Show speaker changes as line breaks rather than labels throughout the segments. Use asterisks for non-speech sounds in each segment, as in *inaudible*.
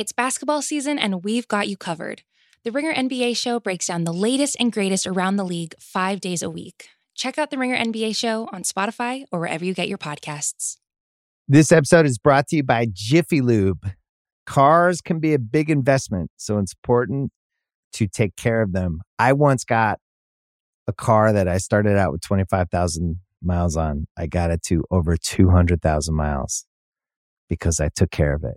It's basketball season, and we've got you covered. The Ringer NBA show breaks down the latest and greatest around the league five days a week. Check out the Ringer NBA show on Spotify or wherever you get your podcasts.
This episode is brought to you by Jiffy Lube. Cars can be a big investment, so it's important to take care of them. I once got a car that I started out with 25,000 miles on. I got it to over 200,000 miles because I took care of it.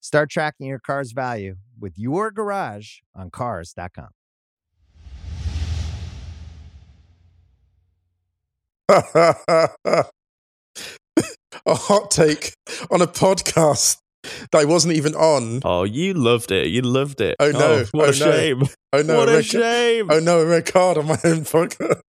Start tracking your car's value with your garage on Cars.com. *laughs*
a hot take on a podcast that I wasn't even on.
Oh, you loved it. You loved it.
Oh no!
Oh, what
oh,
a shame.
Oh no!
what
a
a
red-
shame.
Oh no! I made a red card on my own *laughs* podcast.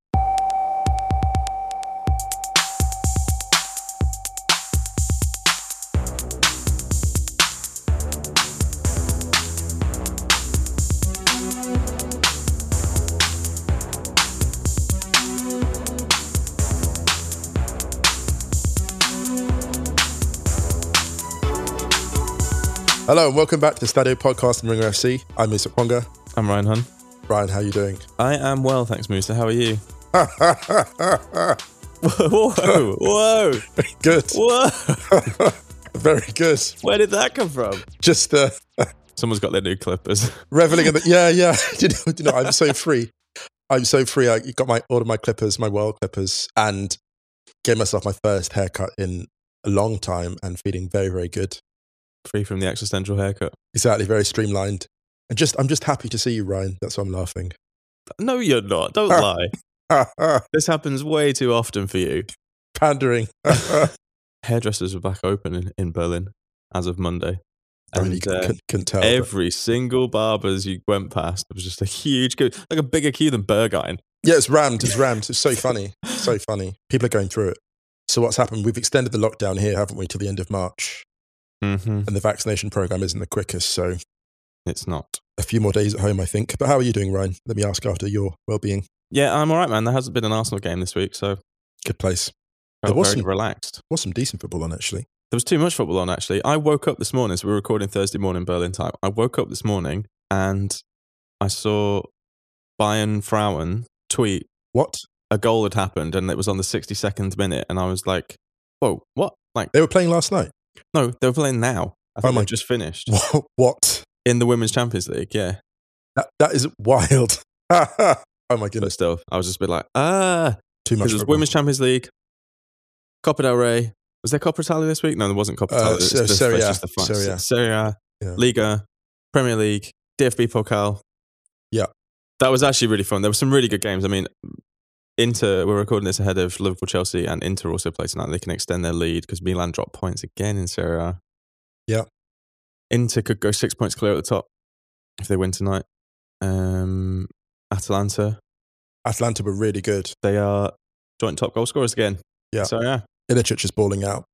Hello and welcome back to the Stadio Podcast and Ringer FC. I'm Musa Okwonga.
I'm Ryan Hunn.
Ryan, how are you doing?
I am well, thanks, Musa. How are you? *laughs* whoa, whoa,
good,
whoa. *laughs*
very good.
Where did that come from?
Just uh,
Someone's got their new clippers. *laughs*
reveling in the yeah, yeah. You know, you know, I'm so free. I'm so free. I got my all of my clippers, my world clippers, and gave myself my first haircut in a long time, and feeling very, very good.
Free from the existential haircut.
Exactly, very streamlined. And just, I'm just happy to see you, Ryan. That's why I'm laughing.
No, you're not. Don't lie. *laughs* This happens way too often for you.
Pandering. *laughs*
Hairdressers are back open in, in Berlin as of Monday.
Really
And, uh,
couldn't, couldn't tell. but-
Every single barbers you went past, there was just a huge queue, like a bigger queue than Berghain.
Yeah, it's rammed. It's rammed. It's so *laughs* funny. So funny. People are going through it. So what's happened? We've extended the lockdown here, haven't we, till the end of March,
Mm-hmm.
and the vaccination program isn't the quickest. So
It's not.
a few more days at home, I think. But how are you doing, Ryan? Let me ask after your well-being.
Yeah, I'm all right, man. There hasn't been an Arsenal game this week, so
Good place.
felt
was some-
relaxed.
Was some decent football on actually.
There was too much football on, actually. I woke up this morning, so we were recording Thursday morning Berlin time. I woke up this morning and I saw Bayern Frauen tweet
What?
a goal had happened and it was on the 62nd minute. And I was like, whoa, what? Like,
They were playing last night.
No, they're playing now. I
Oh my-
just finished *laughs*
What? what?
in the Women's Champions League, yeah.
That, that is wild. *laughs* oh my
But
goodness.
still, I was just a bit like, ah,
Too much.
because it was. Women's Champions League, Copa del Rey. Was there Coppa Italia this week? No, there wasn't Coppa
Uh,
Italia. It's
Se-
the-
Serie
it's
A.
just the France.
Serie A.
Serie A,
Yeah.
Liga, Premier League, DFB Pokal.
Yeah.
That was actually really fun. There were some really good games. I mean, Inter, we're recording this ahead of Liverpool, Chelsea, and Inter also play tonight. They can extend their lead because Milan dropped points again in Serie A.
Yeah.
Inter could go six points clear at the top if they win tonight. Um, Atalanta,
Atlanta were really good.
they are joint top goal scorers again.
Yeah.
So, yeah,
Ilicic is balling out.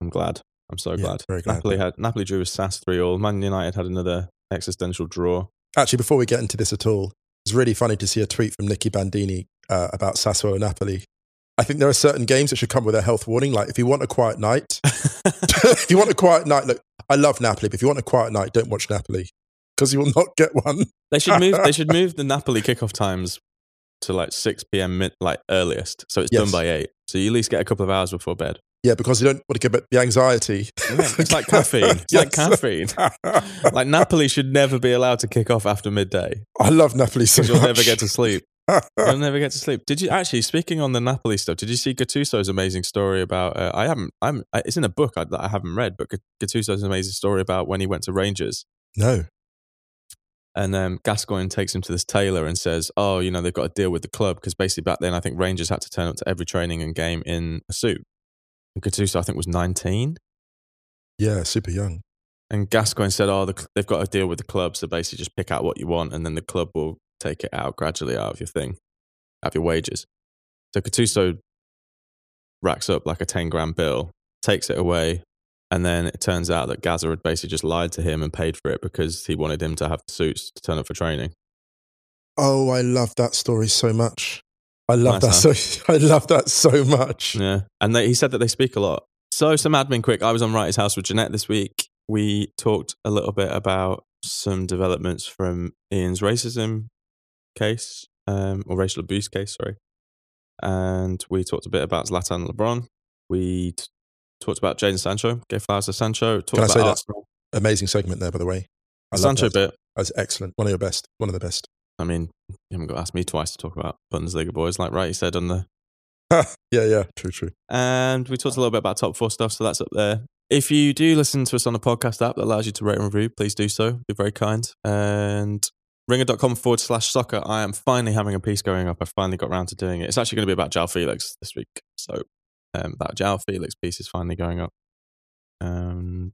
I'm glad. I'm so
Yeah,
glad.
very glad.
Napoli had Napoli drew with SAS three all. Man United had another existential draw.
Actually, before we get into this at all, it's really funny to see a tweet from Nicky Bandini uh, about Sassuolo and Napoli. I think there are certain games that should come with a health warning. Like if you want a quiet night, *laughs* *laughs* if you want a quiet night, look, I love Napoli, but if you want a quiet night, don't watch Napoli because you will not get one.
They should move. they should *laughs* move the Napoli kickoff times to like six p.m. Mid, like earliest, so it's
Yes.
done by eight. So you at least get a couple of hours before bed.
Yeah, because you don't want to get the anxiety.
Yeah, it's like caffeine. It's like caffeine. like Napoli should never be allowed to kick off after midday
I love Napoli so
you'll never get to sleep. You'll *laughs* never get to sleep. Did you actually? Speaking on the Napoli stuff, did you see Gattuso's amazing story about? Uh, I haven't. I'm. It's in a book I, that I haven't read, but Gattuso's amazing story about when he went to Rangers
no.
and um, Gascoigne takes him to this tailor and says, "Oh, you know, they've got to deal with the club because basically back then I think Rangers had to turn up to every training and game in a suit." And Gattuso, I think, was nineteen,
Yeah, super young.
and Gascoigne said, "Oh, the, they've got to deal with the club, so basically just pick out what you want, and then the club will take it out gradually out of your thing, out of your wages." So Gattuso racks up like a ten grand bill, takes it away, and then it turns out that Gazza had basically just lied to him and paid for it because he wanted him to have the suits to turn up for training.
Oh, I love that story so much. I love
Nice,
that so *laughs* I love that so much.
Yeah. And they, he said that they speak a lot. So, some admin quick. I was on Wrighty's House with Jeanette this week. We talked a little bit about some developments from Ian's racism case, um, or racial abuse case, sorry. And we talked a bit about Zlatan LeBron. We t- talked about Jadon Sancho, gave flowers to Sancho. Talked
Can I
about
say that?
Arsenal.
Amazing segment there, by the way. I
Sancho
that.
bit.
That's excellent. One of your best. One of the best.
I mean, you haven't got to ask me twice to talk about Bundesliga boys, like right, he said on the *laughs*
yeah, yeah. True, true.
And we talked a little bit about top four stuff, so that's up there. If you do listen to us on a podcast app that allows you to rate and review, please do so. Be very kind. And ringer.com forward slash soccer. I am finally having a piece going up. I finally got around to doing it. It's actually going to be about Joao Felix this week. So um, that Joao Felix piece is finally going up. And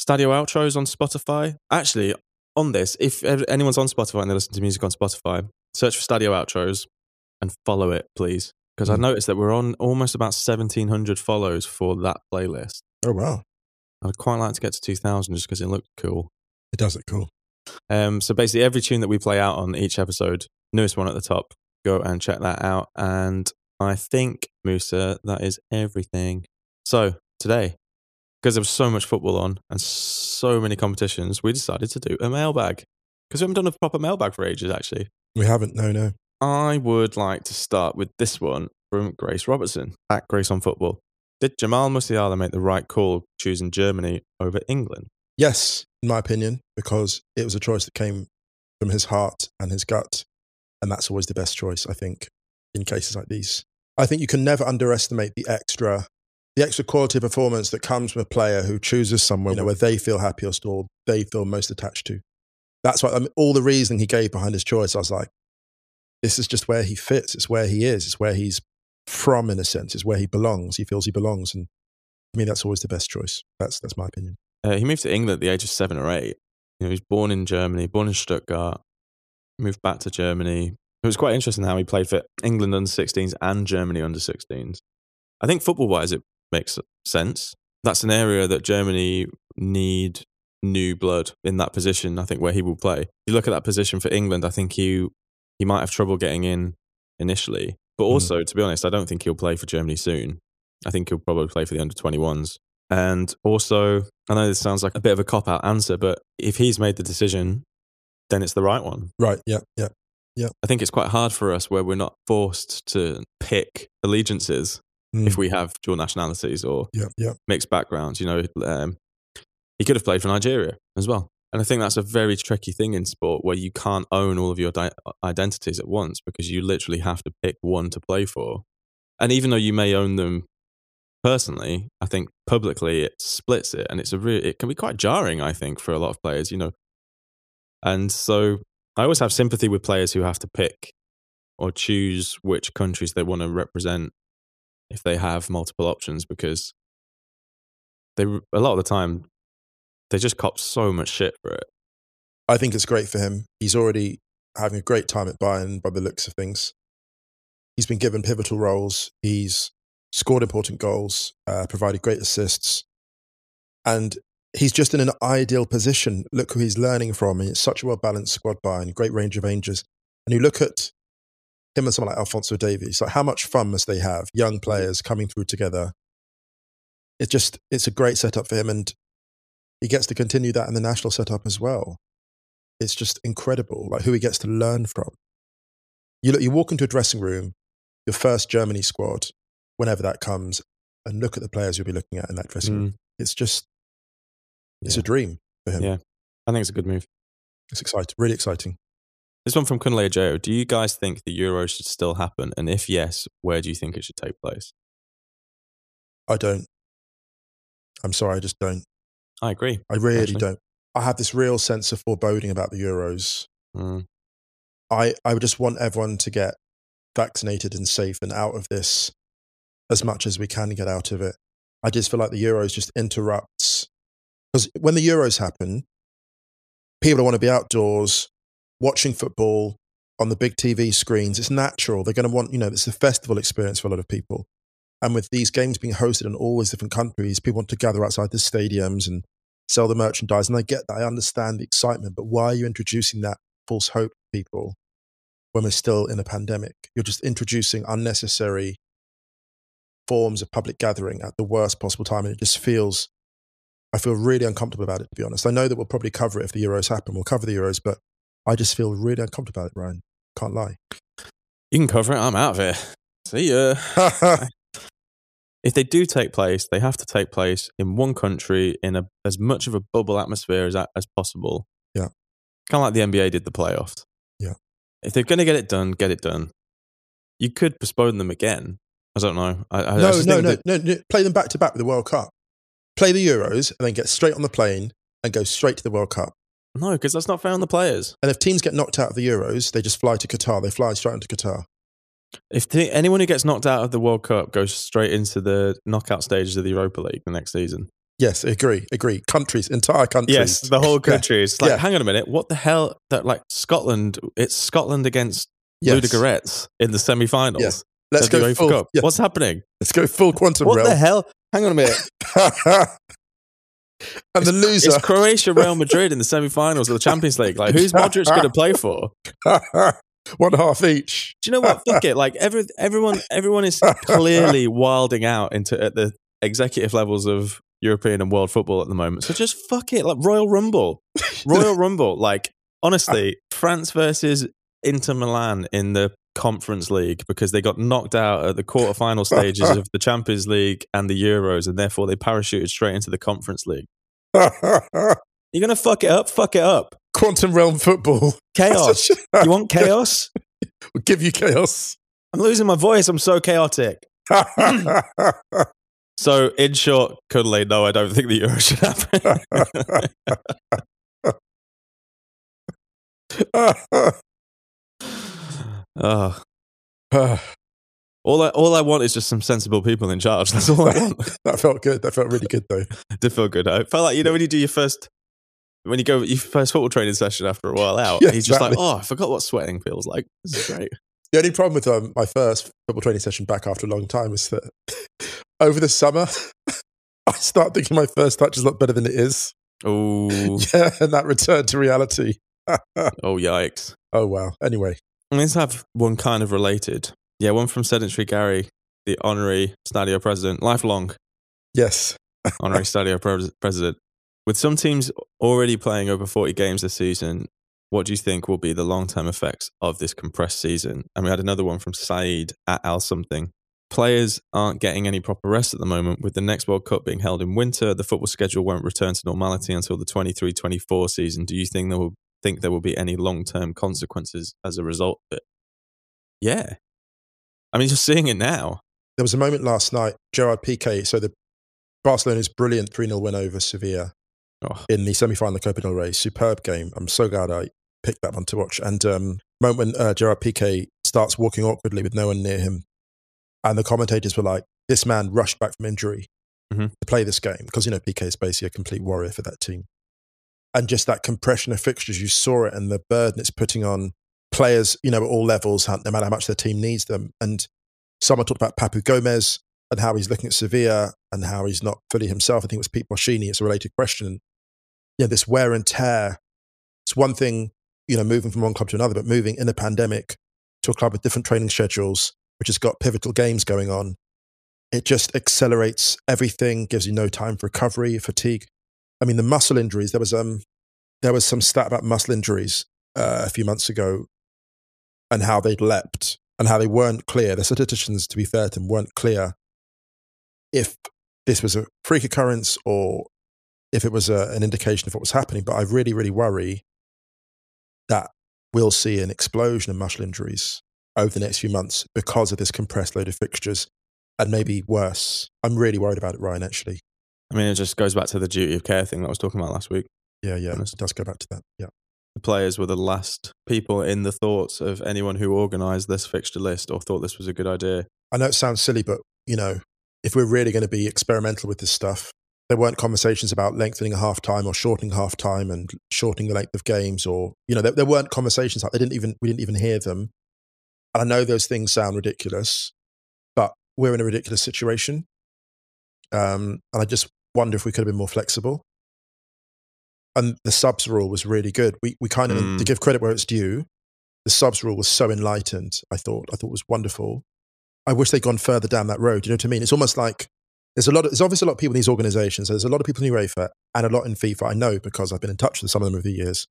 Stadio outros on Spotify. Actually, on this, if anyone's on Spotify and they listen to music on Spotify, search for Stadio outros and follow it, please. Because I
Mm.
noticed that we're on almost about 1,700 follows for that playlist.
Oh wow.
I'd quite like to get to 2,000 just because it looked cool.
It does it cool.
Um, so basically, every tune that we play out on each episode, newest one at the top, go and check that out. And I think, Musa, that is everything. So today, because there was so much football on and so many competitions, we decided to do a mailbag. Because we haven't done a proper mailbag for ages, actually.
We haven't. No, no.
I would like to start with this one from Grace Robertson at Grace on Football. Did Jamal Musiala make the right call choosing Germany over England?
Yes, in my opinion, because it was a choice that came from his heart and his gut. And that's always the best choice, I think, in cases like these. I think you can never underestimate the extra the extra quality of performance that comes from a player who chooses somewhere you know, where they feel happiest or they feel most attached to. That's what I mean, all the reasoning he gave behind his choice. I was like, this is just where he fits. It's where he is. It's where he's from, in a sense. It's where he belongs. He feels he belongs. And to me, that's always the best choice. That's, that's my opinion.
Uh, he moved to England at the age of seven or eight. You know, he was born in Germany, born in Stuttgart, moved back to Germany. It was quite interesting how he played for England under 16s and Germany under 16s. I think football wise, it makes sense. That's an area that Germany need new blood in that position, I think, where he will play. If you look at that position for England, I think he, he might have trouble getting in initially. But also, to be honest, I don't think he'll play for Germany soon. I think he'll probably play for the under 21s. And also, I know this sounds like a bit of a cop out answer, but if he's made the decision, then it's the right one.
Right. Yeah. Yeah. Yeah.
I think it's quite hard for us where we're not forced to pick allegiances
Mm.
if we have dual nationalities or
Yeah. Yeah.
mixed backgrounds. You know, um, he could have played for Nigeria as well. And I think that's a very tricky thing in sport where you can't own all of your di- identities at once because you literally have to pick one to play for. And even though you may own them personally, I think publicly it splits it, and it's a re- it can be quite jarring. I think for a lot of players, you know. And so I always have sympathy with players who have to pick or choose which countries they want to represent if they have multiple options because they a lot of the time they just cop so much shit for it.
I think it's great for him. He's already having a great time at Bayern by the looks of things. He's been given pivotal roles. He's scored important goals, uh, provided great assists, and he's just in an ideal position. Look who he's learning from. It's such a well balanced squad, Bayern, great range of ages. And you look at him and someone like Alfonso Davies. Like how much fun must they have? Young players coming through together. It just it's a great setup for him, and he gets to continue that in the national setup as well it's just incredible, like who he gets to learn from. You look, you walk into a dressing room, your first Germany squad, whenever that comes and look at the players you'll be looking at in that dressing room.
Mm,
It's just, it's
Yeah.
a dream for him.
Yeah. I think it's a good move.
It's exciting, really exciting.
This one from Kunle Joe. Do you guys think the Euro should still happen? And if yes, where do you think it should take place?
I don't. I'm sorry, I just don't.
I agree.
I really
Actually.
don't. I have this real sense of foreboding about the Euros.
Mm,
I, I would just want everyone to get vaccinated and safe and out of this as much as we can get out of it. I just feel like the Euros just interrupts. Because when the Euros happen, people want to be outdoors watching football on the big TV screens. It's natural. They're going to want, you know, it's a festival experience for a lot of people. And with these games being hosted in all these different countries, people want to gather outside the stadiums and sell the merchandise. And I get that. I understand the excitement. But why are you introducing that false hope to people when we're still in a pandemic? You're just introducing unnecessary forms of public gathering at the worst possible time. And it just feels, I feel really uncomfortable about it, to be honest. I know that we'll probably cover it if the Euros happen. We'll cover the Euros, but I just feel really uncomfortable about it, Ryan. Can't lie.
you can cover it. I'm out of here. See ya. *laughs* if they do take place, they have to take place in one country in a, as much of a bubble atmosphere as, as possible.
Yeah.
Kind of like the NBA did the playoffs.
Yeah.
If they're going to get it done, get it done. You could postpone them again. I don't know. I, I,
no, no, no,
that-
no, no. Play them back to back with the World Cup. Play the Euros and then get straight on the plane and go straight to the World Cup.
No, because that's not fair on the players.
And if teams get knocked out of the Euros, they just fly to Qatar. They fly straight into Qatar.
If the, anyone who gets knocked out of the World Cup goes straight into the knockout stages of the Europa League the next season.
Yes, agree, agree. Countries, entire countries.
Yes, the whole *laughs*
Yeah.
It's like,
Yeah.
hang on a minute, what the hell? That like Scotland? It's Scotland against
Yes.
Ludogorets in the semi-finals.
Yes. Let's go full.
Cup. What's happening?
let's go full quantum realm.
What
realm.
the hell? Hang on a minute. *laughs*
and the loser.
It's Croatia, Real *laughs* Madrid in the semi-finals of the Champions League. Like, who's Modric going to play for? *laughs*
One half each.
Do you know what? Fuck it. Like every everyone everyone is clearly wilding out into at the executive levels of European and world football at the moment. So just fuck it. Like Royal Rumble. Royal Rumble. Like honestly, France versus Inter Milan in the Conference League because they got knocked out at the quarterfinal *laughs* stages of the Champions League and the Euros, and therefore they parachuted straight into the Conference League. *laughs* You're gonna fuck it up. Fuck it up.
quantum realm football.
Chaos. *laughs* You want chaos?
We'll give you chaos.
I'm losing my voice. I'm so chaotic. So, in short, cuddly, no, I don't think the Euro should happen. Oh, *sighs* all I all I want is just some sensible people in charge. That's all I *laughs* want. *laughs*
that felt good. That felt really good, though. *laughs*
did feel good. I felt like you know when you do your first when you go your first football training session after a while out,
Yeah,
he's just like, oh, I forgot what sweating feels like. This is great.
The only problem with um, my first football training session back after a long time is that over the summer, I start thinking my first touch is a lot better than it is.
Oh,
Yeah, and that return to reality.
oh, yikes.
Oh, wow. Anyway,
Let's have one kind of related. Yeah, one from Sedentary Gary, the honorary Stadio president, lifelong
yes. *laughs*
honorary Stadio pres- president. With some teams already playing over 40 games this season, what do you think will be the long term effects of this compressed season? And we had another one from Saeed at Al something. Players aren't getting any proper rest at the moment. With the next World Cup being held in winter, the football schedule won't return to normality until the 23 24 season. Do you think there will think there will be any long term consequences as a result of it? Yeah. I mean, you're seeing it now.
There was a moment last night, Gerard Piqué, so the Barcelona's brilliant 3 0 win over Sevilla
Oh,
in the semi final of Copa del Rey. Superb game. I'm so glad I picked that one to watch. And um, moment when uh, Gerard Piqué starts walking awkwardly with no one near him, and the commentators were like, "This man rushed back from injury
Mhm.
to play this game because you know Piqué is basically a complete warrior for that team." And just that compression of fixtures, you saw it, and the burden it's putting on players, you know, at all levels, no matter how much their team needs them. And someone talked about Papu Gomez and how he's looking at Sevilla and how he's not fully himself. I think it was Pete Boschini. It's a related question. Yeah, this wear and tear. It's one thing, you know, moving from one club to another, but moving in a pandemic to a club with different training schedules, which has got pivotal games going on, it just accelerates everything, gives you no time for recovery, fatigue. I mean, the muscle injuries. There was um, there was some stat about muscle injuries uh, a few months ago, and how they'd leapt and how they weren't clear. The statisticians, to be fair to them, weren't clear if this was a freak occurrence or if it was a, an indication of what was happening. But I really, really worry that we'll see an explosion of muscle injuries over the next few months because of this compressed load of fixtures and maybe worse. I'm really worried about it, Ryan, actually.
I mean, it just goes back to the duty of care thing that I was talking about last week.
Yeah, yeah, it does go back to that. Yeah.
The players were the last people in the thoughts of anyone who organised this fixture list or thought this was a good idea.
I know it sounds silly, but, you know, if we're really going to be experimental with this stuff, there weren't conversations about lengthening a half time or shortening half time and shortening the length of games or, you know, there, there weren't conversations like they didn't even, we didn't even hear them. And I know those things sound ridiculous, but we're in a ridiculous situation. Um, and I just wonder if we could have been more flexible. And the subs rule was really good. We, we kind of,
Mm.
to give credit where it's due, the subs rule was so enlightened, I thought. I thought it was wonderful. I wish they'd gone further down that road. You know what I mean? It's almost like there's a lot of, there's obviously a lot of people in these organizations. There's a lot of people in UEFA and a lot in FIFA. I know because I've been in touch with some of them over the years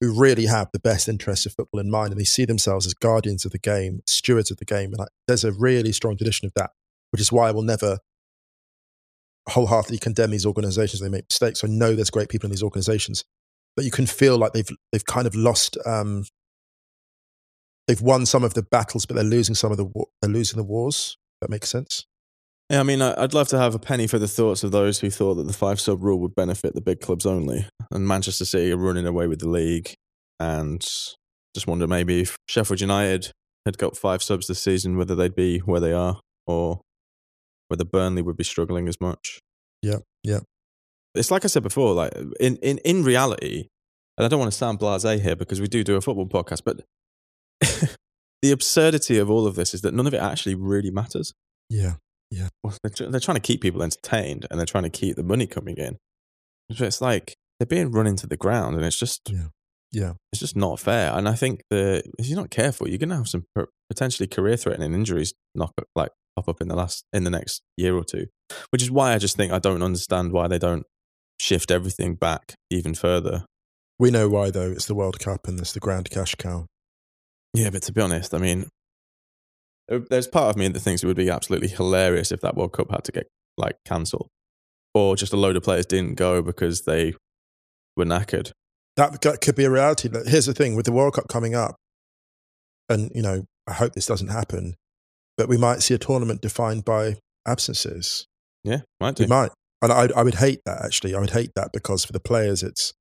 who really have the best interests of football in mind and they see themselves as guardians of the game, stewards of the game. And I, there's a really strong tradition of that, which is why I will never wholeheartedly condemn these organizations. They make mistakes. I know there's great people in these organizations, but you can feel like they've, they've kind of lost, um, they've won some of the battles, but they're losing some of the, they're losing the wars. That makes sense.
Yeah, I mean, I'd love to have a penny for the thoughts of those who thought that the five sub rule would benefit the big clubs only. And Manchester City are running away with the league. And just wonder whether they'd be where they are or whether Burnley would be struggling as much.
Yeah, yeah.
It's like I said before, like in, in, in reality, and I don't want to sound blasé here because we do do a football podcast, but *laughs* the absurdity of all of this is that none of it actually really matters.
Yeah.
Well, they're, they're trying to keep people entertained and they're trying to keep the money coming in. So it's like they're being run into the ground and it's just
Yeah. Yeah.
it's just not fair. And I think that if you're not careful, you're going to have some potentially career threatening injuries knock up, like pop up in the last in the next year or two, which is why I just think I don't understand why they don't shift everything back even further.
We know why, though. It's the World Cup and it's the grand cash cow.
Yeah, but to be honest, I mean, uh, there's part of me that thinks it would be absolutely hilarious if that World Cup had to get like cancelled, or just a load of players didn't go because they were knackered.
That, that could be a reality. But here's the thing with the World Cup coming up, and, you know, I hope this doesn't happen, but we might see a tournament defined by absences.
Yeah, might
We
do.
might. And I, I would hate that, actually. I would hate that because for the players, it's,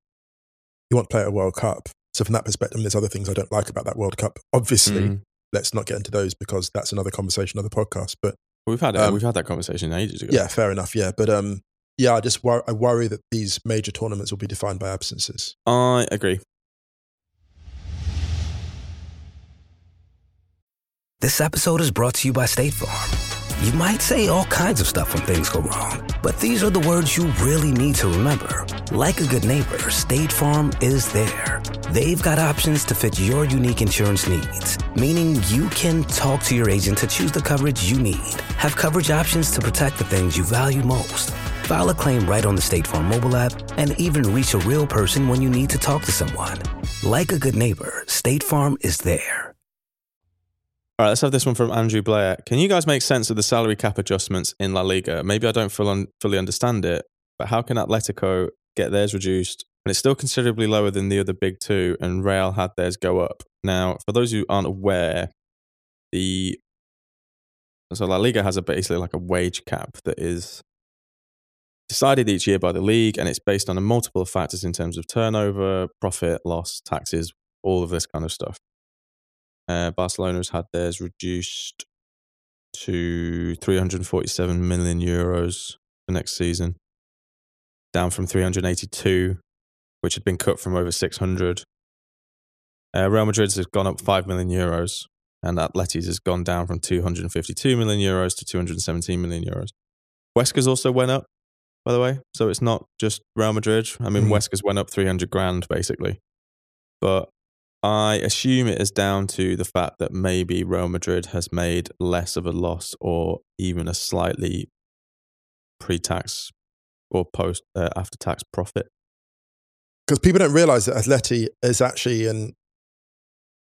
you want to play at a World Cup. So from that perspective, there's other things I don't like about that World Cup. Obviously,
Mm.
let's not get into those because that's another conversation, another podcast. But
We've had
Um,
we've had that conversation ages ago.
yeah, fair enough. Yeah. But um, yeah, I just wor- I worry that these major tournaments will be defined by absences.
I agree.
This episode is brought to you by State Farm. You might say all kinds of stuff when things go wrong, but these are the words you really need to remember. Like a good neighbor, State Farm is there. They've got options to fit your unique insurance needs, meaning you can talk to your agent to choose the coverage you need. Have coverage options to protect the things you value most. File a claim right on the State Farm mobile app and even reach a real person when you need to talk to someone. Like a good neighbor, State Farm is there.
All right, let's have this one from Andrew Blair. Can you guys make sense of the salary cap adjustments in La Liga? Maybe I don't fully understand it, but how can Atletico get theirs reduced when it's still considerably lower than the other big two and Real had theirs go up? Now, for those who aren't aware, the so La Liga has a basically like a wage cap that is decided each year by the league and it's based on a multiple of factors in terms of turnover, profit, loss, taxes, all of this kind of stuff. Uh, Barcelona's had theirs reduced to 347 million euros for next season, down from 382, which had been cut from over 600. Uh, Real Madrid's has gone up 5 million euros, and Atleti's has gone down from 252 million euros to 217 million euros. Huesca's also went up, by the way, so it's not just Real Madrid. I mean,
Mhm.
Huesca's went up 300 grand basically, but I assume it is down to the fact that maybe Real Madrid has made less of a loss or even a slightly pre-tax or post uh, after-tax profit.
Because people don't realize that Atleti is actually in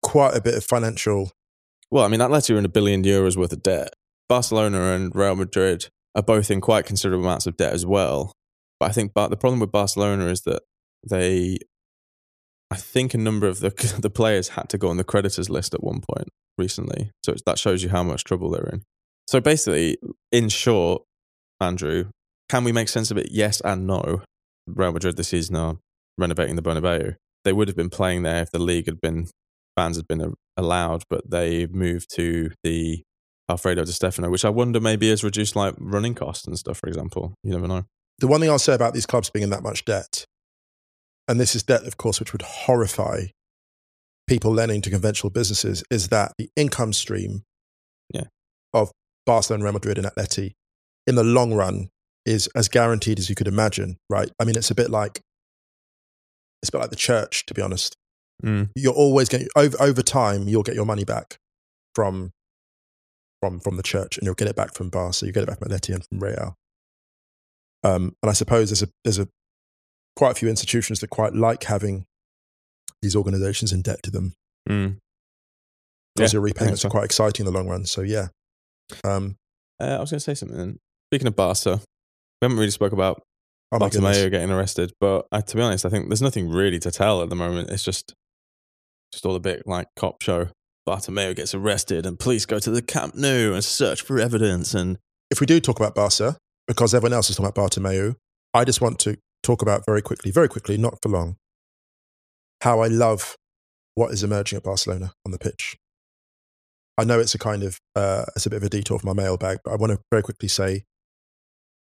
quite a bit of financial.
Well, I mean, Atleti are in a billion euros worth of debt. Barcelona and Real Madrid are both in quite considerable amounts of debt as well. But I think but the problem with Barcelona is that they, I think a number of the *laughs* the players had to go on the creditors list at one point recently. So that shows you how much trouble they're in. So basically, in short, Andrew, can we make sense of it? Yes and no. Real Madrid this season are renovating the Bernabeu. They would have been playing there if the league had been fans had been allowed, but they moved to the Alfredo Di Stefano, which I wonder maybe has reduced like running costs and stuff. For example, you never know.
The one thing I'll say about these clubs being in that much debt, and this is debt, of course, which would horrify people lending to conventional businesses, is that the income stream
yeah.
of Barcelona, Real Madrid, and Atleti in the long run is as guaranteed as you could imagine, right? I mean, it's a bit like it's a bit like the church, to be honest.
Mm.
You're always going over over time. You'll get your money back from from from the church, and you'll get it back from Barca. You get it back from Atleti and from Real. Um, and I suppose there's a there's a quite a few institutions that quite like having these organizations in debt to them.
Mm.
Because
Yeah,
your repayments
so.
are quite exciting in the long run. So yeah. Um,
Uh, I was going to say something. Then. Speaking of Barca, we haven't really spoke about
oh.
Bartomeu getting arrested, but uh, to be honest, I think there's nothing really to tell at the moment. It's just just all a bit like cop show. Bartomeu gets arrested, and police go to the Camp Nou and search for evidence. And
If we do talk about Barca, because everyone else is talking about Bartomeu, I just want to talk about very quickly, very quickly, not for long, how I love what is emerging at Barcelona on the pitch. I know it's a kind of uh, it's a bit of a detour from my mailbag, but I want to very quickly say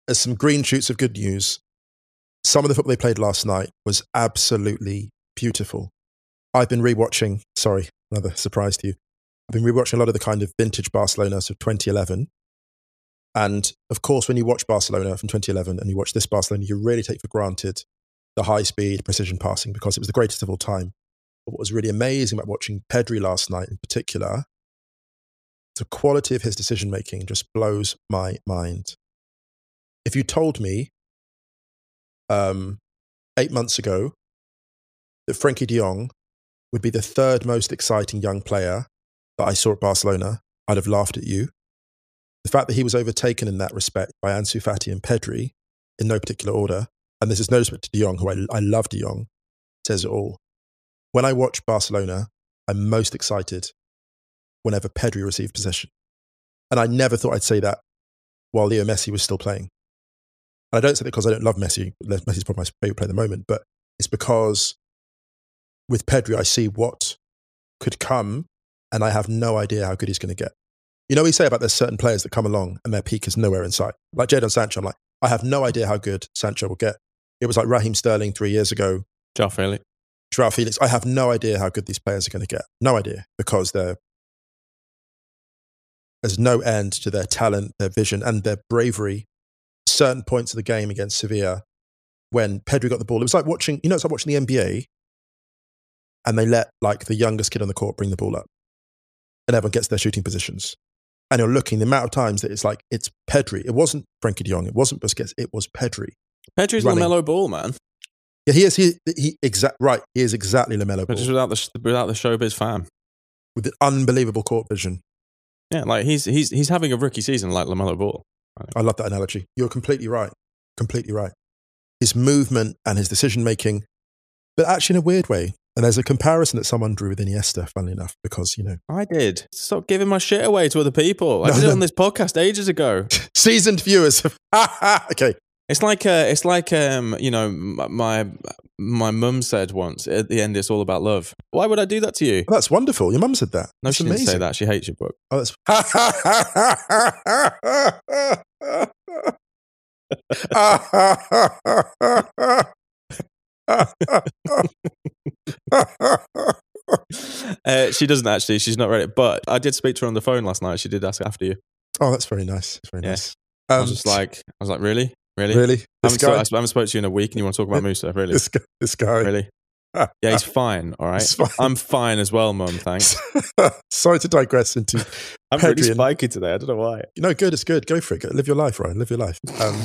there's some green shoots of good news. Some of the football they played last night was absolutely beautiful. I've been rewatching. Sorry, another surprise to you. I've been rewatching a lot of the kind of vintage Barcelona, so 2011. And of course, when you watch Barcelona from 2011 and you watch this Barcelona, you really take for granted the high speed precision passing because it was the greatest of all time. But what was really amazing about watching Pedri last night in particular, the quality of his decision making just blows my mind. If you told me um, eight months ago that Frenkie de Jong would be the third most exciting young player that I saw at Barcelona, I'd have laughed at you. The fact that he was overtaken in that respect by Ansu Fati and Pedri in no particular order, and this is no respect to De Jong, who I, I love De Jong, says it all. When I watch Barcelona, I'm most excited whenever Pedri received possession. And I never thought I'd say that while Leo Messi was still playing. And I don't say that because I don't love Messi. Messi's probably my favorite player at the moment, but it's because with Pedri, I see what could come, and I have no idea how good he's going to get. You know, we say about there's certain players that come along and their peak is nowhere in sight. Like Jadon Sancho, I'm like, I have no idea how good Sancho will get. It was like Raheem Sterling three years ago,
Joao Felix.
Joao Felix. I have no idea how good these players are going to get. No idea because they're there's no end to their talent, their vision, and their bravery. Certain points of the game against Sevilla, when Pedri got the ball, it was like watching. You know, it's like watching the NBA, and they let like the youngest kid on the court bring the ball up, and everyone gets their shooting positions. And you're looking the amount of times that it's like it's Pedri. It wasn't Frenkie De Jong. It wasn't Busquets. It was Pedri.
Pedri's
Running.
Lamelo Ball, man,
Yeah, he is. He he exact right. He is exactly Lamelo
but just
Ball
without the without the showbiz fam.
with the unbelievable court vision.
Yeah, like he's he's he's having a rookie season like Lamelo Ball.
I love that analogy. You're completely right. Completely right. His movement and his decision making, but actually in a weird way. And there's a comparison that someone drew with Iniesta, funnily enough, because, you know,
I did. Stop giving my shit away to other people. I
No,
did it on this podcast ages ago. *laughs*
seasoned viewers. *laughs* okay.
It's like uh, it's like um, you know my my mum said once at the end it's all about love. Why would I do that to you?
Well, that's wonderful. Your mum said that.
No,
That's
she didn't say that. She hates your book.
Oh, that's. *laughs* *laughs*
Uh, she doesn't actually. She's not read it. But I did speak to her on the phone last night. She did ask after you.
oh, that's very nice. That's very
Yeah.
nice.
I
Um,
was just like, I was like, really, really,
really?
I haven't, spoke,
guy?
I haven't spoke to you in a week, and you want to talk about Musa? Really,
This guy? This guy?
really? *laughs* Yeah, he's fine. All right,
fine.
I'm fine as well, mum. Thanks. *laughs*
Sorry to digress into.
I'm really
Pedri and-
spiky today. I don't know why.
No, good. It's good. Go for it. Go, live your life, Ryan. Live your life. Um,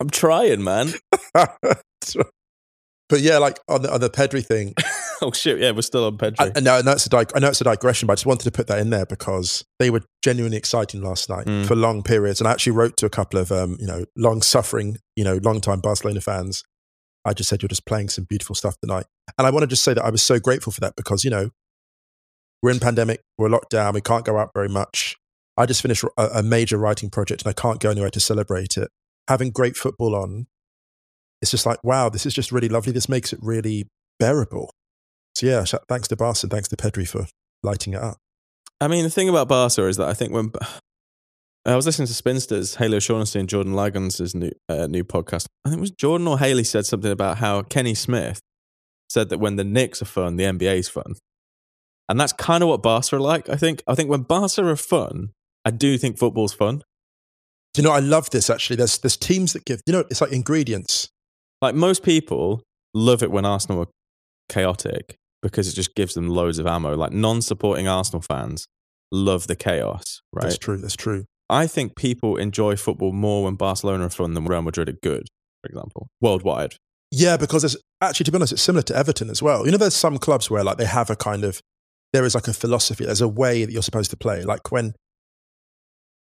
I'm trying, man. *laughs*
but yeah, like on the, on the Pedri thing, *laughs*
oh shit! Yeah, we're still on Pedri.
I, no, that's a dig- I know it's a digression, but I just wanted to put that in there because they were genuinely exciting last night
Mm.
for long periods. And I actually wrote to a couple of um, you know long suffering, you know, long time Barcelona fans. I just said you're just playing some beautiful stuff tonight, and I want to just say that I was so grateful for that because you know we're in pandemic, we're locked down, we can't go out very much. I just finished a, a major writing project and I can't go anywhere to celebrate it. Having great football on, it's just like wow, this is just really lovely. This makes it really bearable. So yeah, thanks to Barca and thanks to Pedri for lighting it up.
I mean, the thing about Barca is that I think when *sighs* I was listening to Spinsters, Haley O'Shaughnessy and Jordan Ligons' new uh, new podcast, I think it was Jordan or Haley said something about how Kenny Smith said that when the Knicks are fun, the NBA's fun, and that's kind of what Barca are like. I think. I think when Barca are fun, I do think football's fun.
Do you know? I love this actually. There's there's teams that give you know it's like ingredients.
Like most people love it when Arsenal are chaotic because it just gives them loads of ammo. Like non-supporting Arsenal fans love the chaos, right?
That's true. That's true.
I think people enjoy football more when Barcelona are fun than Real Madrid are good, for example, worldwide.
Yeah, because there's actually, to be honest, it's similar to Everton as well. You know, there's some clubs where like they have a kind of there is like a philosophy. There's a way that you're supposed to play. Like when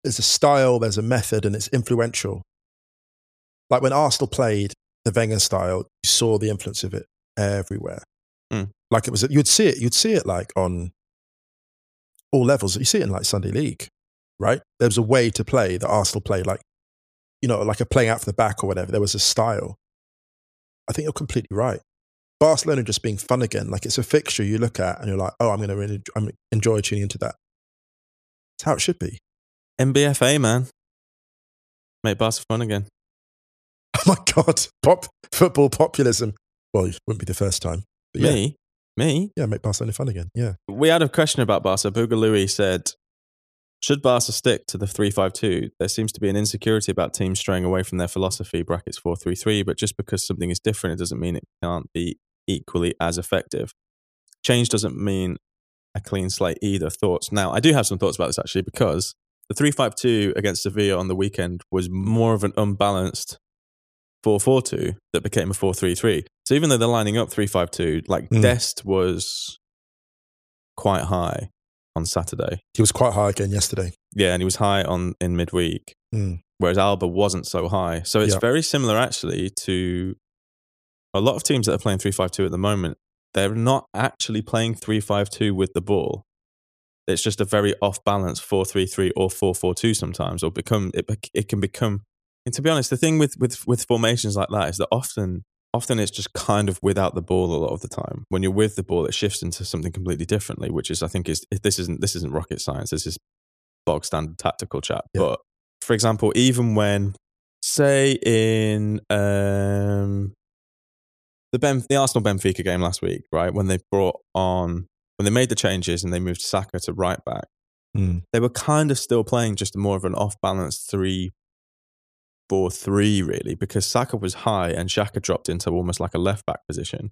there's a style, there's a method, and it's influential. Like when Arsenal played the Wenger style, you saw the influence of it everywhere.
Mm.
Like it was, you'd see it. You'd see it like on all levels. You see it in like Sunday League, right? There was a way to play that Arsenal played, like you know, like a playing out from the back or whatever. There was a style. I think you're completely right. Barcelona just being fun again, like it's a fixture you look at and you're like, oh, I'm going to really I'm enjoy tuning into that. It's how it should be.
MBFA, man. Make Barca fun again. *laughs*
Oh my god, pop football populism. Well, it wouldn't be the first time. But yeah,
Me? Me?
yeah, make Barcelona fun again. Yeah,
We had a question about Barca. Boogaloo said, should Barca stick to the 3-5-2? There seems to be an insecurity about teams straying away from their philosophy, brackets 4-3-3, but just because something is different, it doesn't mean it can't be equally as effective. Change doesn't mean a clean slate either. Thoughts? Now, I do have some thoughts about this actually, because the 3-5-2 against Sevilla on the weekend was more of an unbalanced 4-4-2 that became a 4-3-3. So even though they're lining up 3-5-2, like
Mm.
Dest was quite high on Saturday.
he was quite high again yesterday.
Yeah, and he was high on in midweek,
Mm.
whereas Alba wasn't so high. So it's
Yeah.
very similar actually to a lot of teams that are playing 3-5-2 at the moment. They're not actually playing 3-5-2 with the ball. It's just a very off balance 4-3-3 or 4-4-2 sometimes or become it it can become and to be honest the thing with with with formations like that is that often often it's just kind of without the ball a lot of the time. When you're with the ball, it shifts into something completely differently, which is I think is this isn't this isn't rocket science. This is bog standard tactical chat.
Yeah.
But for example, even when say in um the ben, the Arsenal Benfica game last week, right when they brought on when they made the changes and they moved Saka to right back,
Mm.
they were kind of still playing just more of an off balance three four three really because Saka was high and Xhaka dropped into almost like a left back position.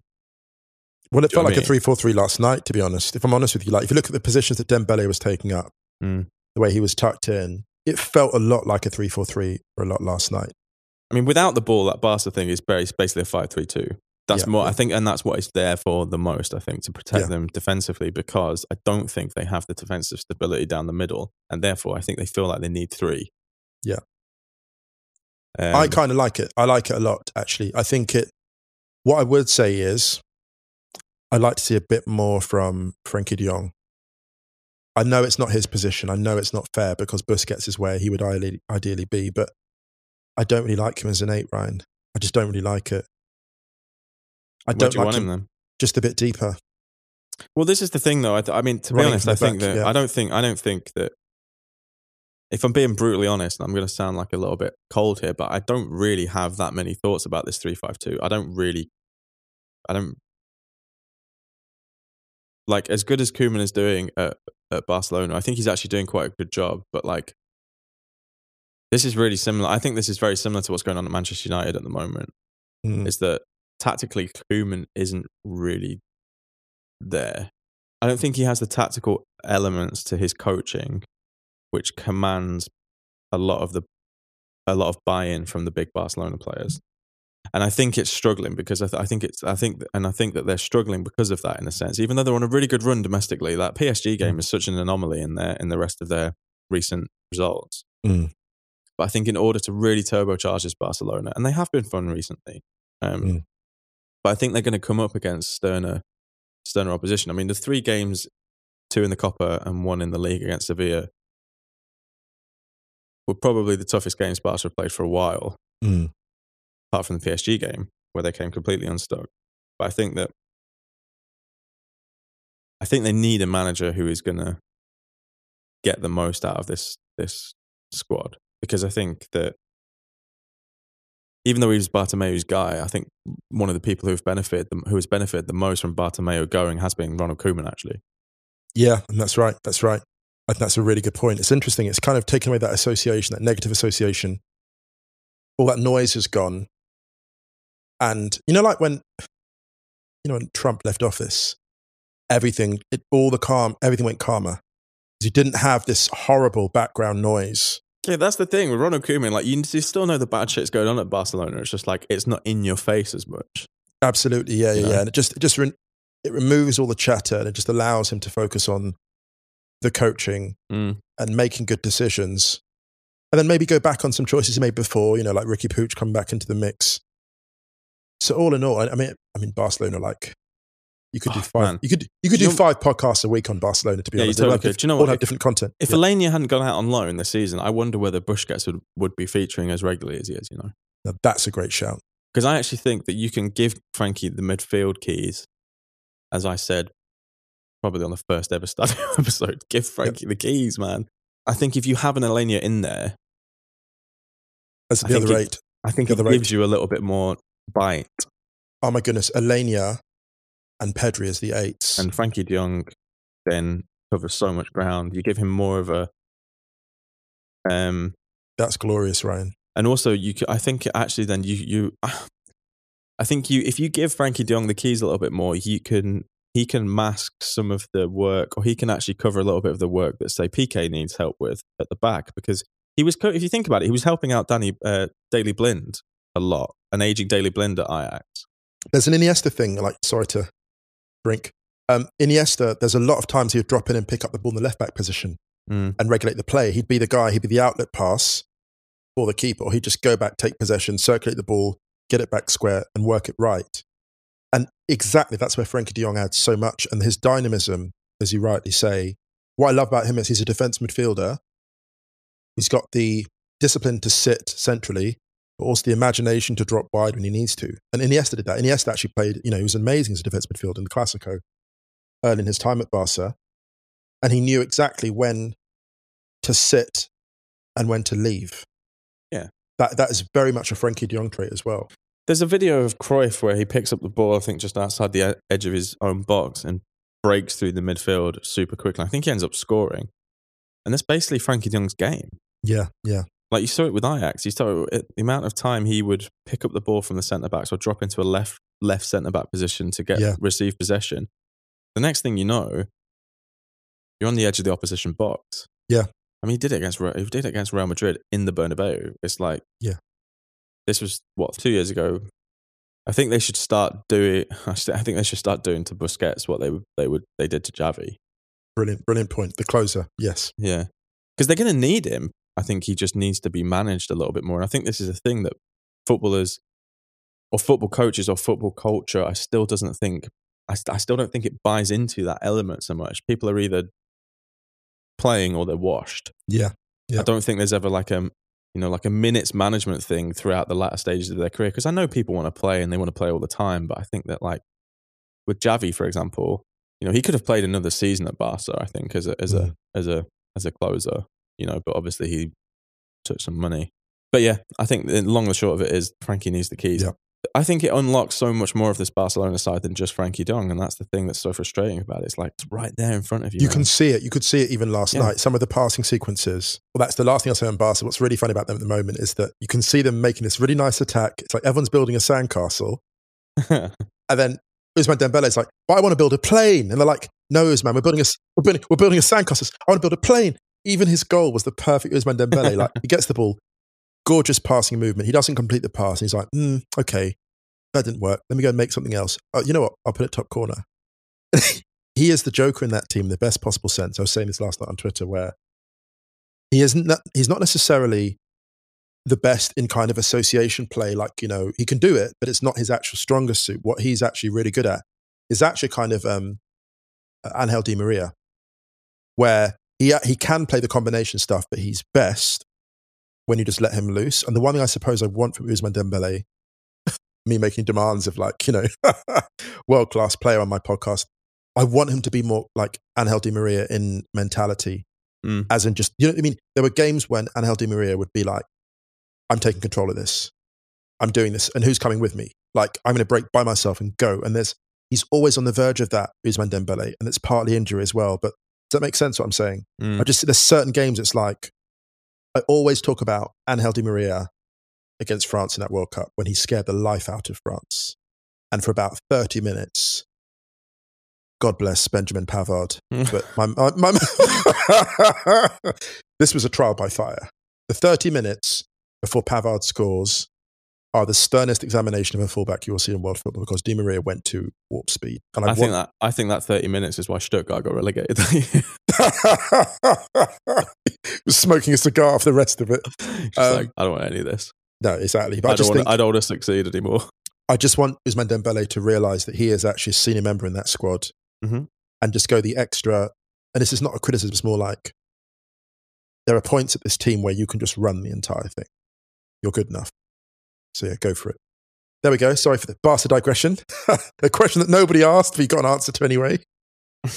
Well, it
Do you know
felt like
I
a
mean?
three-four-three last night. To be honest, if I'm honest with you, like if you look at the positions that Dembele was taking up,
Mm.
the way he was tucked in, it felt a lot like a three-four-three for a lot last night.
I mean, without the ball, that Barca thing is very, basically a five-three-two. That's
Yeah.
more, I think, and that's what it's there for the most. I think to protect
Yeah.
them defensively because I don't think they have the defensive stability down the middle, and therefore I think they feel like they need three.
Yeah.
Um,
I kind of like it. I like it a lot, actually. I think it. What I would say is, I'd like to see a bit more from Frenkie De Jong. I know it's not his position. I know it's not fair because Busquets is where he would ideally, ideally be, but I don't really like him as an eight, Ryan. I just don't really like it. I
where
don't
do you
like
want
him
him then?
just a bit deeper.
Well, this is the thing, though. I, th- I mean, to be
Running
honest, I
the
think
back,
that
yeah.
I don't think I don't think that. If I'm being brutally honest, and I'm going to sound like a little bit cold here, but I don't really have that many thoughts about this three-five-two. I don't really, I don't like as good as Koeman is doing at, at Barcelona. I think he's actually doing quite a good job. But like, this is really similar. I think this is very similar to what's going on at Manchester United at the moment.
Mm.
Is that tactically Koeman isn't really there. I don't think he has the tactical elements to his coaching, which commands a lot of the a lot of buy-in from the big Barcelona players. And I think it's struggling because I, th- I think it's I think and I think that they're struggling because of that in a sense. Even though they're on a really good run domestically, that PSG game is such an anomaly in their in the rest of their recent results.
Mm.
But I think in order to really turbocharge this Barcelona, and they have been fun recently, um,
Mm.
But I think they're going to come up against sterner sterner opposition. I mean, the three games, two in the Copa and one in the league against Sevilla, were probably the toughest games Barca have played for a while
Mm.
apart from the PSG game where they came completely unstuck. But I think that I think they need a manager who is going to get the most out of this this squad because I think that even though he was Bartomeu's guy, I think one of the people who have benefited who has benefited the most from Bartomeu going has been Ronald Koeman actually.
Yeah, and that's right. That's right. I think that's a really good point. It's interesting. It's kind of taken away that association, that negative association. All that noise has gone. And you know, like when you know when Trump left office, everything, it, all the calm, everything went calmer. He didn't have this horrible background noise.
Yeah, that's the thing with Ronald Koeman. Like you, you still know the bad shit's going on at Barcelona. It's just like it's not in your face as much.
Absolutely, yeah, yeah,
know?
yeah. And it just, it just, re- it removes all the chatter and it just allows him to focus on the coaching
Mm.
and making good decisions, and then maybe go back on some choices he made before. You know, like Riqui Puig come back into the mix. So all in all, I I mean, I mean, Barcelona, like you could do
Oh,
five,
man.
you could you could
Do
do
you-
five podcasts a week on Barcelona. To be
Yeah, you
honest,
totally
have
could. Do you know
all
what?
have
If-
different content.
If
Yeah.
Aleñá hadn't gone out on loan this season, I wonder whether Busquets would, would be featuring as regularly as he is, you know?
Now, that's a great shout.
Because I actually think that you can give Frenkie the midfield keys, as I said, probably on the first ever Stadio *laughs* episode. Give Frenkie the keys, man. I think if you have an Aleñá in there,
That's
I
the
think
other
it-
eight.
I think
The
it gives
eight.
you a little bit more bite.
Oh my goodness, Aleñá and Pedri as the eights.
And Frenkie de Jong then covers so much ground. You give him more of a. Um,
that's glorious, Ryan.
and also you I think actually then you you *sighs* i think you if you give frenkie de Jong the keys a little bit more you can he can mask some of the work or he can actually cover a little bit of the work that say Piqué needs help with at the back because he was if you think about it he was helping out danny uh, Daley Blind a lot an aging Daley Blind at ajax
There's an Iniesta thing, like, sorry to drink. Um, Iniesta, there's a lot of times he would drop in and pick up the ball in the left back position
Mm.
and regulate the play. He'd be the guy, he'd be the outlet pass for the keeper, or he'd just go back, take possession, circulate the ball, get it back square, and work it right. And exactly that's where Frenkie de Jong adds so much. And his dynamism, as you rightly say, what I love about him is he's a defense midfielder. He's got the discipline to sit centrally, but also the imagination to drop wide when he needs to. And Iniesta did that. Iniesta actually played, you know, he was amazing as a defense midfielder in the Clasico early in his time at Barca. And he knew exactly when to sit and when to leave.
Yeah.
That, that is very much a Frenkie de Jong trait as well.
there's a video of Cruyff where he picks up the ball i think just outside the edge of his own box and breaks through the midfield super quickly i think he ends up scoring and that's basically frenkie de Jong's game
Yeah, yeah.
Like you saw it with Ajax, you saw it, the amount of time he would pick up the ball from the centre backs or drop into a left left centre back position to get
Yeah.
receive possession. The next thing you know, you're on the edge of the opposition box.
Yeah.
I mean, he did it against he did it against Real Madrid in the Bernabeu. It's like,
Yeah.
this was what two years ago. I think they should start doing. *laughs* I think they should start doing to Busquets what they they would they did to Xavi.
Brilliant, brilliant point. The closer, yes.
Yeah. Because they're going to need him. I think he just needs to be managed a little bit more. And I think this is a thing that footballers or football coaches or football culture, I still doesn't think, I, I still don't think it buys into that element so much. People are either playing or they're washed.
Yeah. Yeah.
I don't think there's ever like a, you know, like a minutes management thing throughout the latter stages of their career. Because I know people want to play and they want to play all the time. But I think that like with Xavi, for example, you know, he could have played another season at Barca, I think, as a, as
Mm.
a, as a, as a closer, you know, but obviously he took some money. But yeah, I think the long and short of it is Frenkie needs the keys.
Yeah.
I think it unlocks so much more of this Barcelona side than just Frenkie Dong, and that's the thing that's so frustrating about it. It's like it's right there in front of you.
You
man.
can see it. You could see it even last
Yeah.
night. Some of the passing sequences. Well, that's the last thing I'll say on Barca. What's really funny about them at the moment is that you can see them making this really nice attack. It's like everyone's building a sandcastle. *laughs* And then Ousmane Dembele's like, but I want to build a plane. And they're like, no, Ousmane, we're building a, we're building, we're building a sandcastle. I want to build a plane. Even his goal was the perfect Ousmane Dembele. like he gets the ball, gorgeous passing movement. He doesn't complete the pass. And he's like, mm, okay, that didn't work. Let me go and make something else. Oh, you know what? I'll put it top corner. *laughs* he is the joker in that team in the best possible sense. I was saying this last night on Twitter, where he isn't. He's not necessarily the best in kind of association play. Like you know, he can do it, but it's not his actual strongest suit. What he's actually really good at is actually kind of um, Angel Di Maria, where he he can play the combination stuff, but he's best when you just let him loose. And the one thing I suppose I want from Ousmane Dembele, *laughs* me making demands of like you know *laughs* world class player on my podcast, I want him to be more like Angel Di Maria in mentality,
Mm.
as in just you know what I mean. There were games when Angel Di Maria would be like, "I'm taking control of this, I'm doing this, and who's coming with me? Like I'm going to break by myself and go." And there's he's always on the verge of that, Ousmane Dembele, and it's partly injury as well. But does that make sense? What I'm saying?
Mm.
I just there's certain games. It's like I always talk about Angel Di Maria against France in that World Cup when he scared the life out of France, and for about 30 minutes. God bless Benjamin Pavard. But my, my, my *laughs* this was a trial by fire. The 30 minutes before Pavard scores are the sternest examination of a fullback you will see in world football because Di Maria went to warp speed. And
I,
I,
think that I think that thirty minutes is why Stuttgart got relegated.
was *laughs* smoking a cigar for the rest of it. *laughs* Um,
like, I don't want any of this.
No, exactly. But
I,
I,
don't
just
want.
think
I don't want to succeed anymore.
I just want Ousmane Dembele to realize that he is actually a senior member in that squad
Mhm.
and just go the extra. And this is not a criticism, it's more like there are points at this team where you can just run the entire thing. You're good enough. So yeah, go for it. There we go. Sorry for the bastard digression. *laughs* a question that nobody asked, but you got an answer to anyway. *laughs*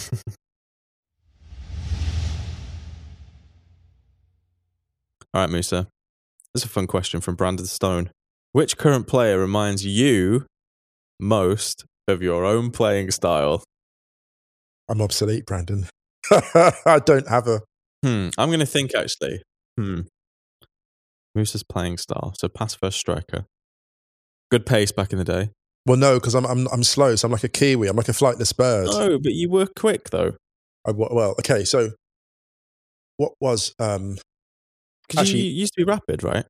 All right, Musa. This is a fun question from Brandon Stone. Which current player reminds you most of your own playing style?
I'm obsolete, Brandon. *laughs* I don't have a.
Hmm. I'm going to think actually. Hmm. Musa's playing style. So pass first striker. Good pace back in the day.
Well, no, because I'm, I'm I'm slow, so I'm like a kiwi. I'm like a flightless bird.
No, but you were quick though.
I, well, okay. So, what was um
Because
Actually-
you, you used to be rapid, right?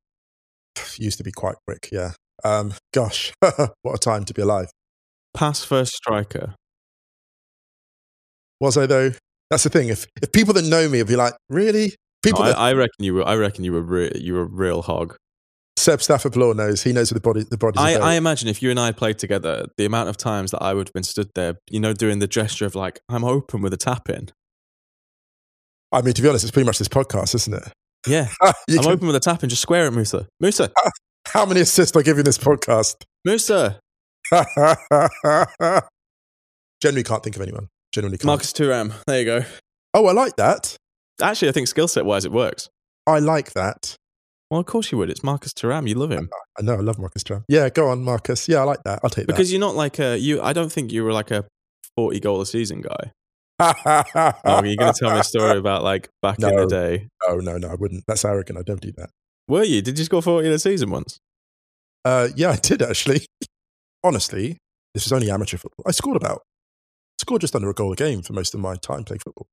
*sighs*
used to be quite quick? Yeah. Um, gosh, *laughs* what a time to be alive.
Pass first striker.
Was I though? That's the thing. If if people that know me would be like, really? People
No,
that
I, I reckon you were. I reckon you were. Re- you were a real hog.
Seb Stafford-Bloor knows, he knows what the body the body's
I. I imagine if you and I played together, the amount of times that I would have been stood there, you know, doing the gesture of like, I'm open with a tap in.
I mean, to be honest, it's pretty much this podcast, isn't it?
Yeah. *laughs* I'm
can-
open with a tap in, just square at Musa. Musa. *laughs*
how many assists I give you in this podcast?
Musa. *laughs*
Genuinely can't think of anyone. Genuinely can't.
Marcus Thuram. There you go.
Oh, I like that.
Actually, I think skill set wise, it works.
I like that.
Well, of course you would. It's Marcus Thuram. You love him.
I know. I love Marcus Thuram. Yeah, go on, Marcus. Yeah, I like that. I'll take that.
Because you're not like a, you, I don't think you were like a 40 goal a season guy. Oh, you're going to tell me a story about like back in the day.
Oh no, no, I wouldn't. That's arrogant. I'd never do that.
Were you? Did you score 40 in a season once?
Uh, yeah, *laughs* I did actually. Honestly, this is only amateur football. I scored about scored just under a goal a game for most of my time playing football.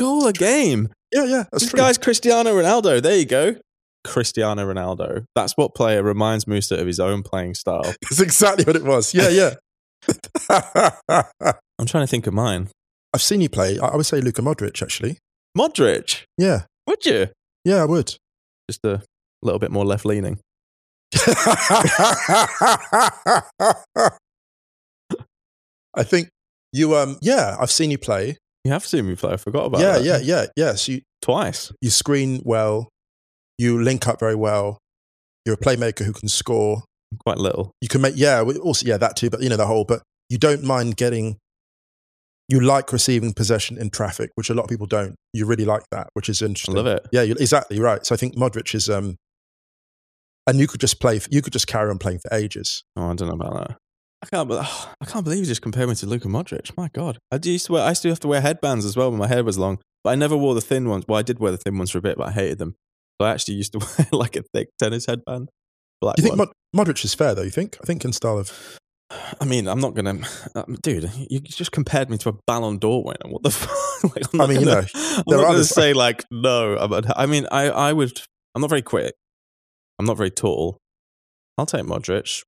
Goal a game.
Yeah, yeah, that's
this
true.
guy's Cristiano Ronaldo. There you go. Cristiano Ronaldo. That's what player reminds Musa of his own playing style. *laughs*
That's exactly what it was. Yeah, yeah. *laughs*
I'm trying to think of mine.
I've seen you play. I I would say Luka Modric actually.
Modric.
Yeah,
Would you?
yeah, I would.
Just a little bit more left leaning. *laughs*
I think you. Um, yeah, I've seen you play.
You have seen me play. I forgot about
Yeah,
that.
yeah, yeah, yeah. So you,
Twice.
you screen well. You link up very well. You're a playmaker who can score.
Quite little.
You can make yeah, also yeah that too. But you know the whole. But you don't mind getting. You like receiving possession in traffic, which a lot of people don't. You really like that, which is interesting.
I love it.
Yeah, exactly right. So I think Modric is. um And you could just play. You could just carry on playing for ages.
Oh, I don't know about that. I can't. be- *sighs* I can't believe you just compared me to Luka Modric. My God, I used to wear. I used to have to wear headbands as well when my hair was long, but I never wore the thin ones. Well, I did wear the thin ones for a bit, but I hated them. So I actually used to *laughs* wear like a thick tennis headband. Black
Do you think
one.
Mod- Modric is fair though? You think? I think in style of.
I mean, I'm not gonna, uh, dude. You just compared me to a Ballon d'Or winner. What the *laughs* fuck? like, I'm
I mean,
gonna,
know, *laughs*
I'm not gonna say like no. About, I mean, I, I would. I'm not very quick. I'm not very tall. I'll take Modric.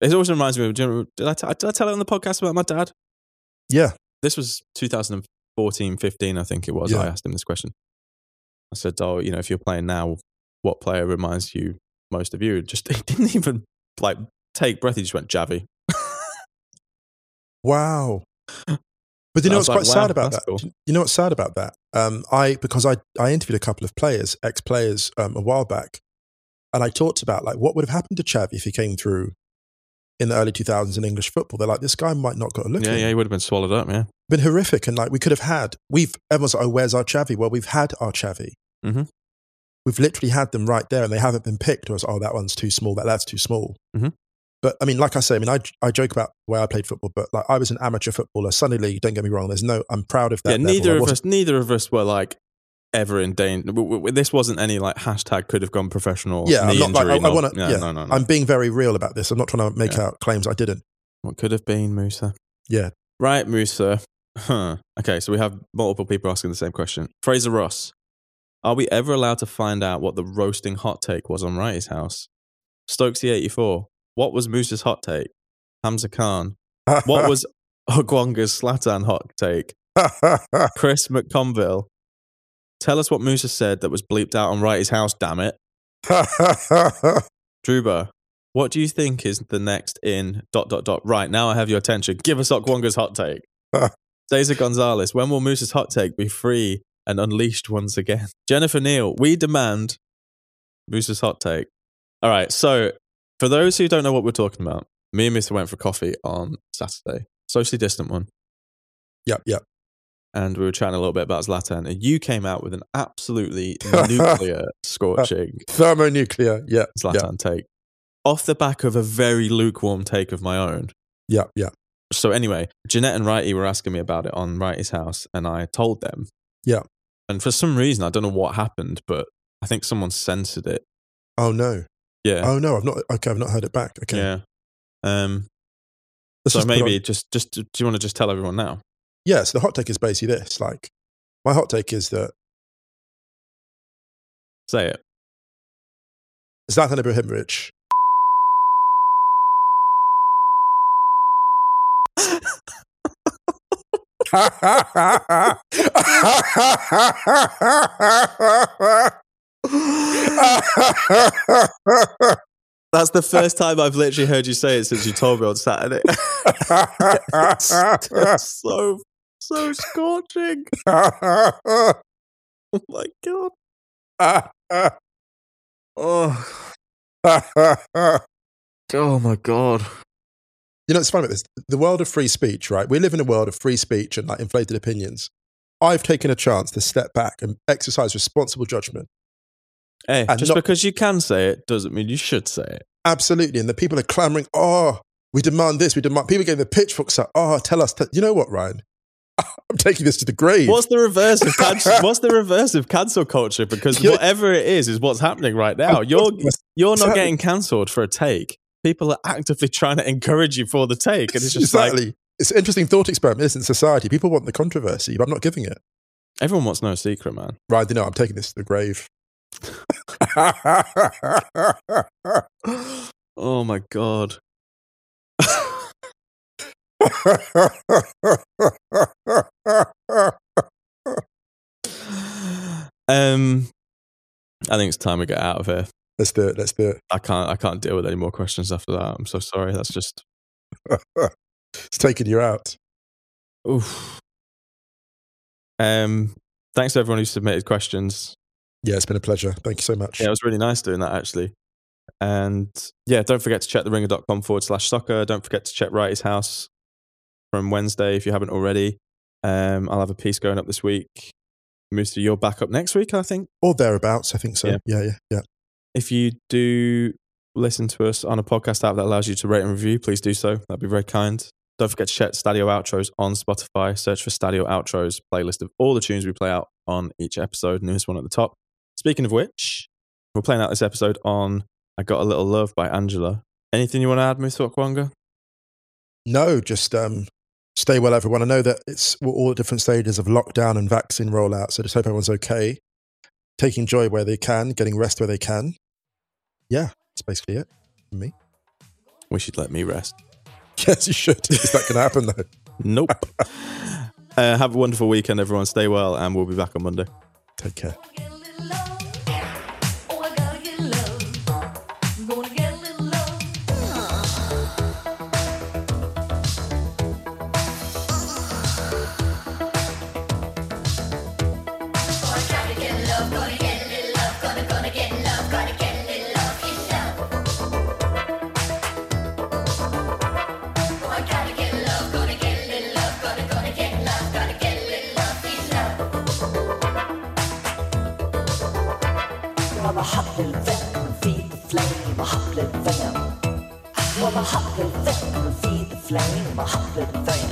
It always reminds me of. you Did I, t- did I tell it on the podcast about my dad?
Yeah.
This was 2014, 15, I think it was.
Yeah.
I asked him this question. I said, "Oh, you know, if you're playing now, what player reminds you most of you?" Just *laughs* he didn't even like take breath. He just went Xavi. *laughs*
Wow. But you know what's
like,
quite
wow,
sad about that?
cool.
You know what's sad about that? Um, I because I I interviewed a couple of players, ex players, um, a while back, and I talked about like what would have happened to Xavi if he came through in the early 2000s in English football. They're like, this guy might not got a look.
Yeah, yeah, he would have been swallowed up. Yeah,
been horrific, and like we could have had. We've everyone's like, oh, where's our Xavi? Well, we've had our Xavi.
Mhm.
We've literally had them right there, and they haven't been picked. Or it's, oh, that one's too small. That that's too small.
Mhm.
But I mean, like I say, I mean, I, I joke about the way I played football, but like I was an amateur footballer, Sunday League. Don't get me wrong. There's no, I'm proud of that.
yeah.
level.
Neither of us, neither of us were like ever in danger. This wasn't any like hashtag could have gone professional.
Yeah, I'm not like I, I want to.
no,
yeah,
no, no, no.
I'm being very real about this. I'm not trying to make
Yeah.
out claims I didn't.
What could have been, Musa?
Yeah.
Right, Musa. Huh. Okay, so we have multiple people asking the same question. Fraser Ross. Are we ever allowed to find out what the roasting hot take was on Wrighty's house? Stokesy84. What was Musa's hot take? Hamza Khan. What *laughs* was Okwonga's Zlatan hot take? *laughs* Chris McConville. Tell us what Musa said that was bleeped out on Wrighty's house, damn it. *laughs* Druba, what do you think is the next in dot dot dot? Right, now I have your attention. Give us Okwonga's hot take. *laughs* Daisy Gonzalez, when will Moose's hot take be free and unleashed once again? *laughs* Jennifer Neal, we demand Moose's hot take. All right, so for those who don't know what we're talking about, me and Mr. went for coffee on Saturday, socially distant one,
yep, yep.
And we were chatting a little bit about Zlatan, and you came out with an absolutely *laughs* nuclear scorching
Thermonuclear. Yeah, yeah,
take off the back of a very lukewarm take of my own.
yeah, yeah.
So anyway, Jeanette and Wrighty were asking me about it on Wrighty's house, and I told them.
Yeah.
And for some reason, I don't know what happened, but I think someone censored it.
Oh no.
Yeah.
Oh no. I've not. Okay, I've not heard it back. Okay.
Yeah. Um.
Let's
so
just
maybe
on-
just just do you want to just tell everyone now?
Yeah. So the hot take is basically this. Like, my hot take is that
Say it.
Zlatan Ibrahimovic. *laughs*
That's the first time I've literally heard you say it since you told me on Saturday. *laughs* It's so so scorching. *laughs* Oh my god. Oh. *laughs* Oh my god.
You know, it's funny about this. The world of free speech, right? We live in a world of free speech and like inflated opinions. I've taken a chance to step back and exercise responsible judgment.
Hey,
And
just
not-
because you can say it doesn't mean you should say it.
Absolutely. And the people are clamoring, oh, we demand this, we demand. People getting the pitchforks out. Oh, tell us. you know what, Ryan? I'm taking this to the grave.
What's the reverse of *laughs* cancel? what's the reverse of cancel culture? Because whatever it is, is what's happening right now. You're you're not getting cancelled for a take. People are actively *laughs* trying to encourage you for the take, and it's just
exactly.
like
it's an interesting thought experiment, isn't in society? People want the controversy, but I'm not giving it.
everyone wants no secret, man.
Right? you know, I'm taking this to the grave. *laughs*
Oh my god. *laughs* Um, I think it's time we get out of here.
let's do it. Let's do it.
I can't. I can't deal with any more questions after that. I'm so sorry. That's just. *laughs*
it's taking you out.
Oof. Um. Thanks to everyone who submitted questions.
Yeah, it's been a pleasure. Thank you so much.
Yeah, it was really nice doing that actually. And yeah, don't forget to check the ringer.com forward slash soccer. Don't forget to check Wrighty's house from Wednesday if you haven't already. Um, I'll have a piece going up this week. Musa, you're back up next week, I think.
Or thereabouts, I think so.
Yeah.
Yeah, yeah, yeah.
If you do listen to us on a podcast app that allows you to rate and review, please do so. That'd be very kind. Don't forget to check Stadio Outros on Spotify. Search for Stadio Outros, playlist of all the tunes we play out on each episode. Newest one at the top. Speaking of which, we're playing out this episode on I Got a Little Love by Angela. Anything you want to add, Musa Okwonga?
No, just um, stay well, everyone. I know that it's we're all at different stages of lockdown and vaccine rollout, so just hope everyone's okay. Taking joy where they can, getting rest where they can. Yeah, that's basically it. for Me.
Wish you'd let me rest. *laughs*
Yes, you should. Is that going to happen though? *laughs*
Nope. *laughs* uh, have a wonderful weekend, everyone. Stay well, and we'll be back on Monday.
Take care.
A hot little thing.